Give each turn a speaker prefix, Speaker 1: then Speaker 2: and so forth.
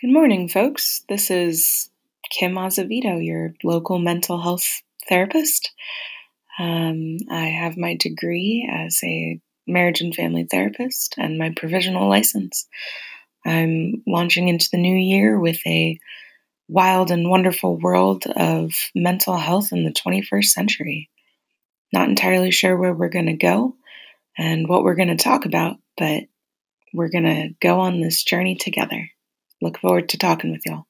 Speaker 1: Good morning, folks. This is Kim Azevedo, your local mental health therapist. Um, I have my degree as a marriage and family therapist and my provisional license. I'm launching into the new year with a wild and wonderful world of mental health in the 21st century. Not entirely sure where we're going to go and what we're going to talk about, but we're going to go on this journey together. Look forward to talking with y'all.